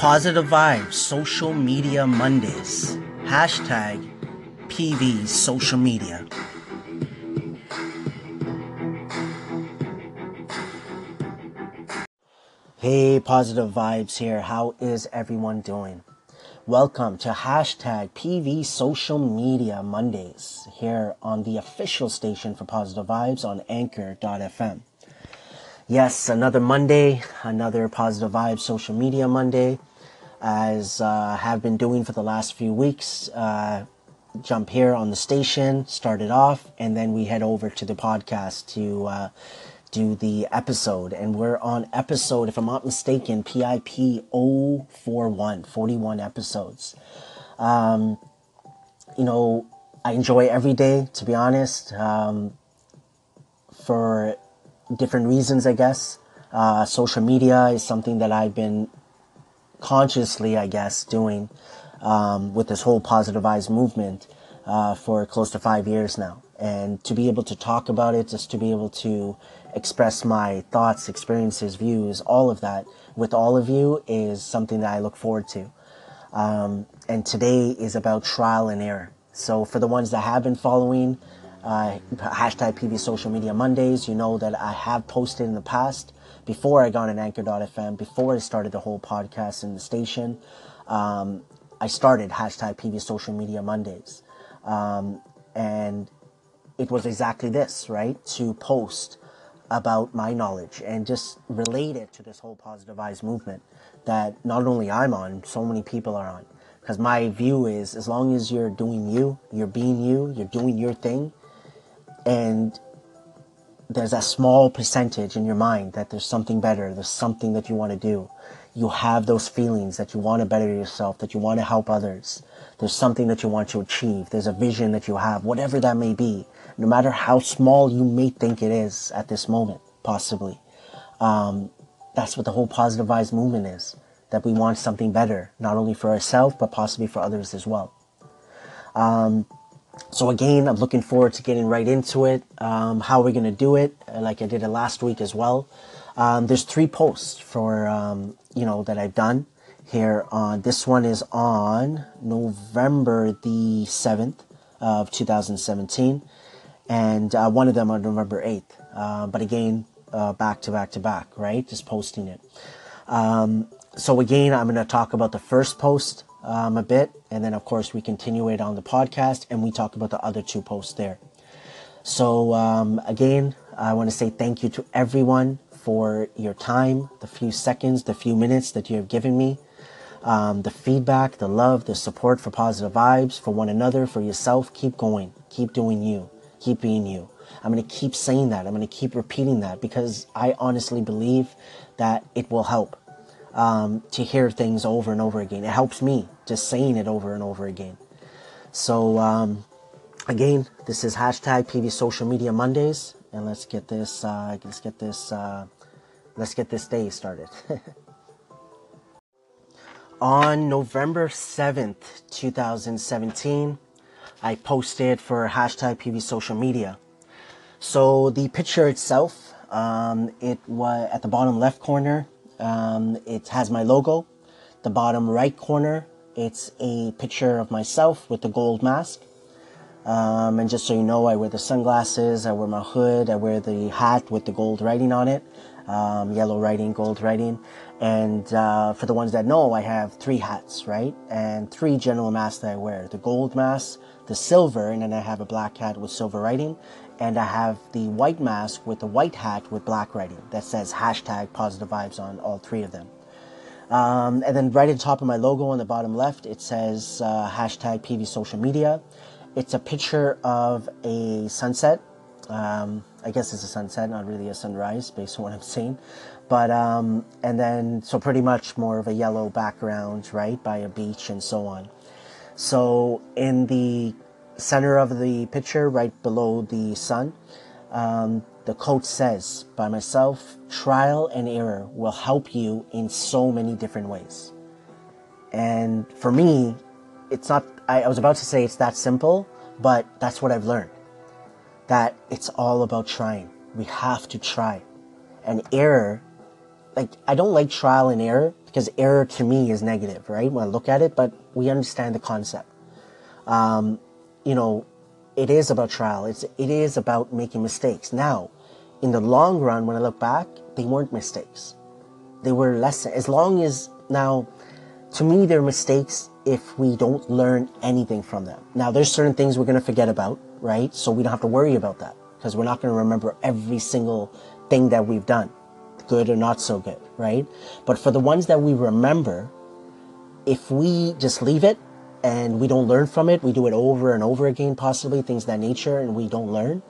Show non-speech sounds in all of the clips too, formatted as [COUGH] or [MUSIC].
Positive Vibes Social Media Mondays. Hashtag PV Social Media. Hey, Positive Vibes here. How is everyone doing? Welcome to hashtag PV Social Media Mondays here on the official station for Positive Vibes on Anchor.fm. Yes, another Monday, another Positive Vibes Social Media Monday, as uh, have been doing for the last few weeks. Uh, jump here on the station, start it off, and then we head over to the podcast to uh, do the episode. And we're on episode, if I'm not mistaken, PIP 041, 41 episodes. Um, you know, I enjoy every day, to be honest, um, for different reasons, I guess. Uh, social media is something that I've been consciously, I guess, doing um, with this whole positive vibes movement uh, for close to five years now. And to be able to talk about it, just to be able to express my thoughts, experiences, views, all of that with all of you is something that I look forward to. Um, and today is about trial and error. So for the ones that have been following, uh, hashtag PV Social Media Mondays, you know that I have posted in the past before I got on Anchor.fm, before I started the whole podcast in the station. Um, I started hashtag PV Social Media Mondays. Um, and it was exactly this, right? To post about my knowledge and just relate it to this whole positive vibes movement that not only I'm on, so many people are on. Because my view is as long as you're doing you, you're being you, you're doing your thing, and there's a small percentage in your mind that there's something better, there's something that you want to do. You have those feelings that you want to better yourself, that you want to help others. There's something that you want to achieve. There's a vision that you have, whatever that may be no matter how small you may think it is at this moment, possibly. Um, that's what the whole positive vibes movement is. That we want something better, not only for ourselves, but possibly for others as well. Um, so again, I'm looking forward to getting right into it. Um, how we're gonna do it, like I did it last week as well. Um, there's three posts for um, you know that I've done here. On this one is on November the seventh of 2017 and uh, one of them on November 8th. Uh, but again, uh, back to back to back, right? Just posting it. Um, so again, I'm going to talk about the first post um, a bit, and then of course we continue it on the podcast, and we talk about the other two posts there. So um, again, I want to say thank you to everyone for your time, the few seconds, the few minutes that you have given me. Um, the feedback, the love, the support for positive vibes, for one another, for yourself. Keep going. Keep doing you. Keep being you. I'm going to keep saying that. I'm going to keep repeating that because I honestly believe that it will help um, to hear things over and over again. It helps me just saying it over and over again. So, um, again, this is hashtag PV Social Media Mondays, and let's get this. Uh, let's get this. Uh, let's get this day started. [LAUGHS] On November 7th, 2017, I posted for hashtag PV social media. So the picture itself, um, it was at the bottom left corner. Um, it has my logo. The bottom right corner, it's a picture of myself with the gold mask. Um, and just so you know, I wear the sunglasses, I wear my hood, I wear the hat with the gold writing on it, um, yellow writing, gold writing. And uh, for the ones that know, I have three hats, right? And three general masks that I wear the gold mask, the silver, and then I have a black hat with silver writing, and I have the white mask with the white hat with black writing that says hashtag positive vibes on all three of them. Um, and then right at the top of my logo on the bottom left, it says uh, hashtag PV social media. It's a picture of a sunset. Um, I guess it's a sunset, not really a sunrise based on what I'm seeing. But, um, and then, so pretty much more of a yellow background, right, by a beach and so on. So in the center of the picture, right below the sun, um, the quote says, by myself, trial and error will help you in so many different ways. And for me, it's not, I, I was about to say it's that simple, but that's what I've learned. That it's all about trying. We have to try. And error, like I don't like trial and error because error to me is negative, right? When I look at it, but we understand the concept. Um, you know, it is about trial. It's it is about making mistakes. Now, in the long run, when I look back, they weren't mistakes. They were lessons. As long as now, to me, they're mistakes if we don't learn anything from them. Now, there's certain things we're gonna forget about, right? So we don't have to worry about that because we're not gonna remember every single thing that we've done, good or not so good, right? But for the ones that we remember, if we just leave it and we don't learn from it, we do it over and over again, possibly things that nature, and we don't learn.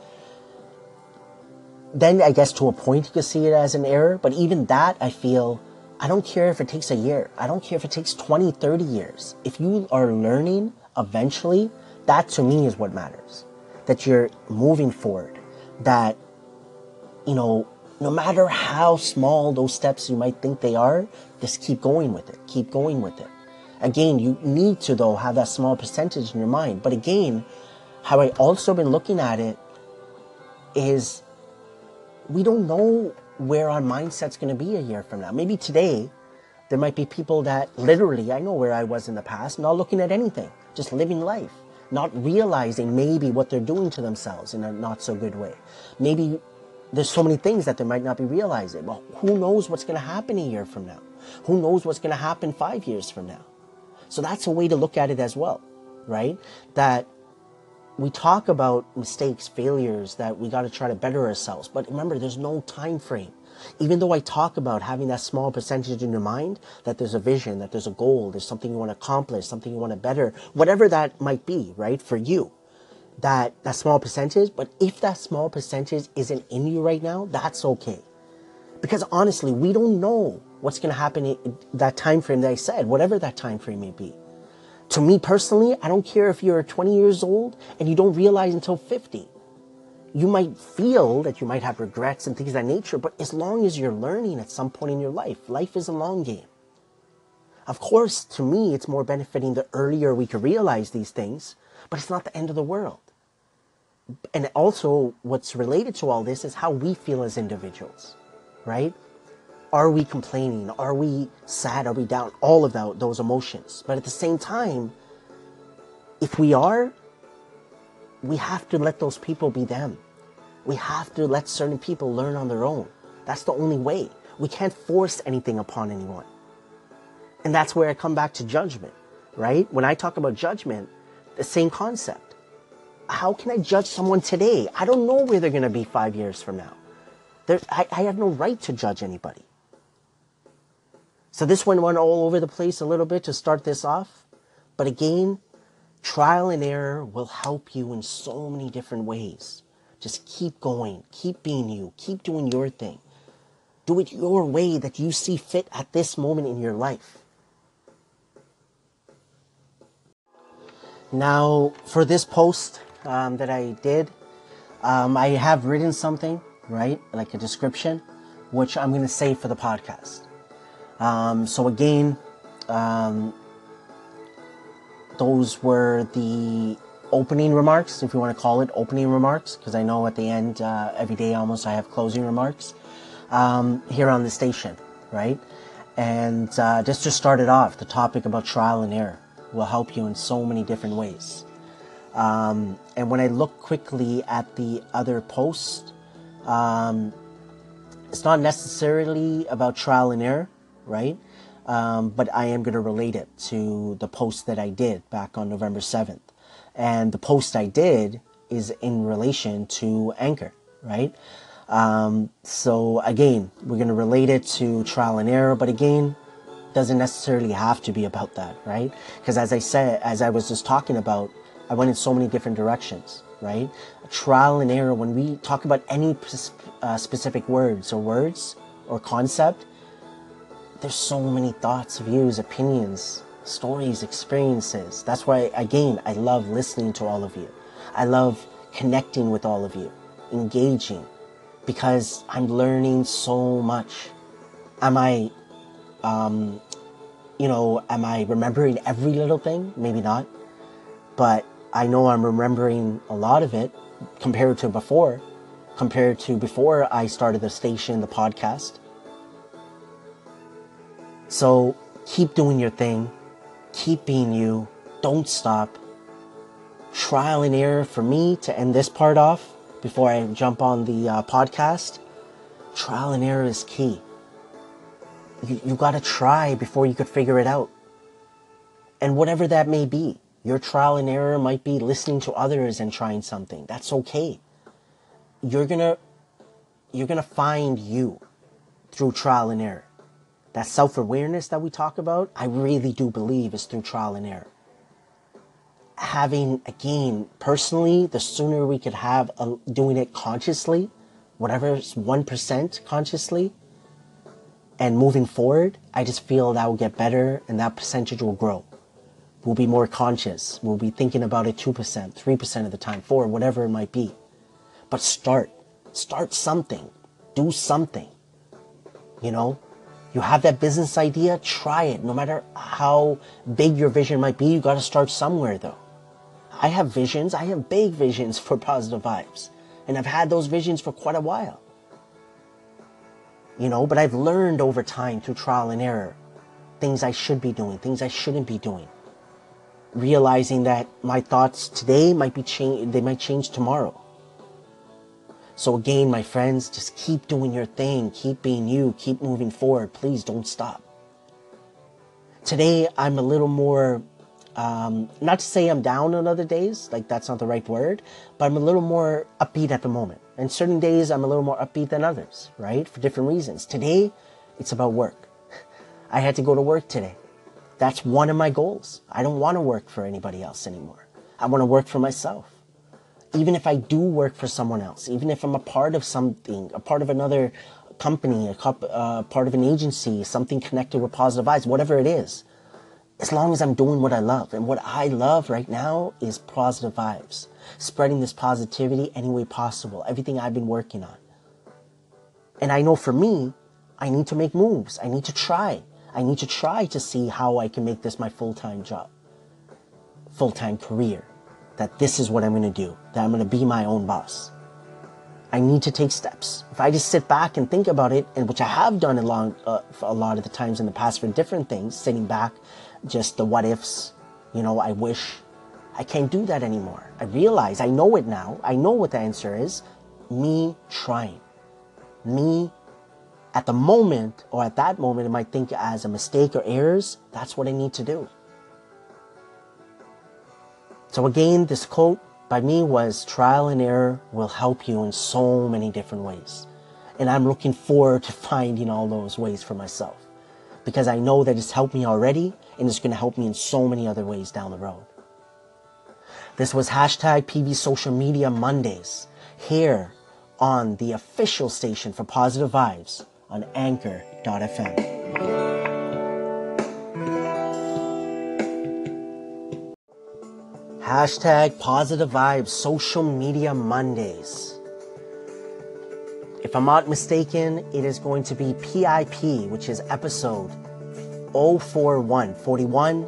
Then I guess to a point you could see it as an error, but even that I feel I don't care if it takes a year. I don't care if it takes 20, 30 years. If you are learning eventually, that to me is what matters. That you're moving forward. That, you know, no matter how small those steps you might think they are, just keep going with it. Keep going with it. Again, you need to though have that small percentage in your mind. But again, how I also been looking at it is we don't know where our mindset's going to be a year from now. Maybe today there might be people that literally, I know where I was in the past, not looking at anything, just living life, not realizing maybe what they're doing to themselves in a not so good way. Maybe there's so many things that they might not be realizing. Well, who knows what's going to happen a year from now? Who knows what's going to happen five years from now? So that's a way to look at it as well, right? That we talk about mistakes, failures, that we got to try to better ourselves. But remember, there's no time frame. Even though I talk about having that small percentage in your mind, that there's a vision, that there's a goal, there's something you want to accomplish, something you want to better, whatever that might be, right, for you, that, that small percentage. But if that small percentage isn't in you right now, that's okay. Because honestly, we don't know what's going to happen in that time frame that I said, whatever that time frame may be. To me personally, I don't care if you're 20 years old and you don't realize until 50. You might feel that you might have regrets and things of that nature, but as long as you're learning at some point in your life, life is a long game. Of course, to me, it's more benefiting the earlier we can realize these things, but it's not the end of the world. And also, what's related to all this is how we feel as individuals, right? Are we complaining? Are we sad? Are we down? All of that, those emotions. But at the same time, if we are, we have to let those people be them. We have to let certain people learn on their own. That's the only way. We can't force anything upon anyone. And that's where I come back to judgment, right? When I talk about judgment, the same concept. How can I judge someone today? I don't know where they're going to be five years from now. I, I have no right to judge anybody. So this one went all over the place a little bit to start this off. But again, trial and error will help you in so many different ways. Just keep going, keep being you, keep doing your thing. Do it your way that you see fit at this moment in your life. Now, for this post um, that I did, um, I have written something, right? Like a description, which I'm going to save for the podcast. Um, so again, um, those were the opening remarks, if you want to call it opening remarks, because I know at the end, uh, every day almost, I have closing remarks um, here on the station, right? And uh, just to start it off, the topic about trial and error will help you in so many different ways. Um, and when I look quickly at the other post, um, it's not necessarily about trial and error right? Um, but I am going to relate it to the post that I did back on November 7th. And the post I did is in relation to Anchor, right? Um, so again, we're going to relate it to trial and error, but again, doesn't necessarily have to be about that, right? Because as I said, as I was just talking about, I went in so many different directions, right? Trial and error, when we talk about any uh, specific words or words or concept, there's so many thoughts, views, opinions, stories, experiences. That's why, again, I love listening to all of you. I love connecting with all of you, engaging, because I'm learning so much. Am I, um, you know, am I remembering every little thing? Maybe not. But I know I'm remembering a lot of it compared to before, compared to before I started the station, the podcast So keep doing your thing, keep being you, don't stop. Trial and error for me to end this part off before I jump on the uh, podcast. Trial and error is key. You, you gotta try before you could figure it out. And whatever that may be, your trial and error might be listening to others and trying something. That's okay. You're gonna, you're gonna find you through trial and error. That self awareness that we talk about, I really do believe is through trial and error. Having, again, personally, the sooner we could have a, doing it consciously, whatever's 1% consciously, and moving forward, I just feel that will get better and that percentage will grow. We'll be more conscious. We'll be thinking about it 2%, 3% of the time, 4, whatever it might be. But start. Start something. Do something. You know, you have that business idea, try it. No matter how big your vision might be, you got to start somewhere though. I have visions, I have big visions for positive vibes. And I've had those visions for quite a while. You know, but I've learned over time through trial and error things I should be doing, things I shouldn't be doing. Realizing that my thoughts today might be changed, they might change tomorrow. So again, my friends, just keep doing your thing. Keep being you. Keep moving forward. Please don't stop. Today, I'm a little more, um, not to say I'm down on other days, like that's not the right word, but I'm a little more upbeat at the moment. And certain days, I'm a little more upbeat than others, right? For different reasons. Today, it's about work. [LAUGHS] I had to go to work today. That's one of my goals. I don't want to work for anybody else anymore. I want to work for myself even if I do work for someone else, even if I'm a part of something, a part of another company, a uh, part of an agency, something connected with positive vibes, whatever it is, as long as I'm doing what I love. And what I love right now is positive vibes, spreading this positivity any way possible, everything I've been working on. And I know for me, I need to make moves. I need to try. I need to try to see how I can make this my full time job, full time career that this is what I'm going to do, that I'm going to be my own boss. I need to take steps. If I just sit back and think about it, and which I have done a, long, uh, a lot of the times in the past for different things, sitting back, just the what ifs, you know, I wish, I can't do that anymore. I realize, I know it now. I know what the answer is. Me trying. Me at the moment, or at that moment, it might think as a mistake or errors. That's what I need to do. So again, this quote by me was trial and error will help you in so many different ways. And I'm looking forward to [LAUGHS] finding all those ways for myself because I know that it's helped me already and it's going to help me in so many other ways down the road. This was hashtag PV Social Media Mondays here on the official station for positive vibes on anchor.fm. Hashtag positive vibes social media Mondays. If I'm not mistaken, it is going to be PIP, which is episode 041, 41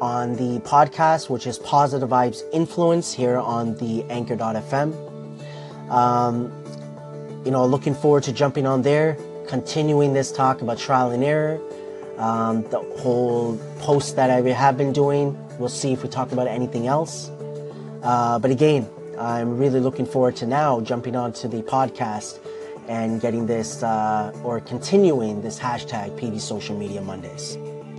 on the podcast, which is Positive Vibes Influence here on the anchor.fm. Um, you know, looking forward to jumping on there, continuing this talk about trial and error, um, the whole post that I have been doing We'll see if we talk about anything else. Uh, but again, I'm really looking forward to now jumping onto the podcast and getting this uh, or continuing this hashtag PV Social Media Mondays.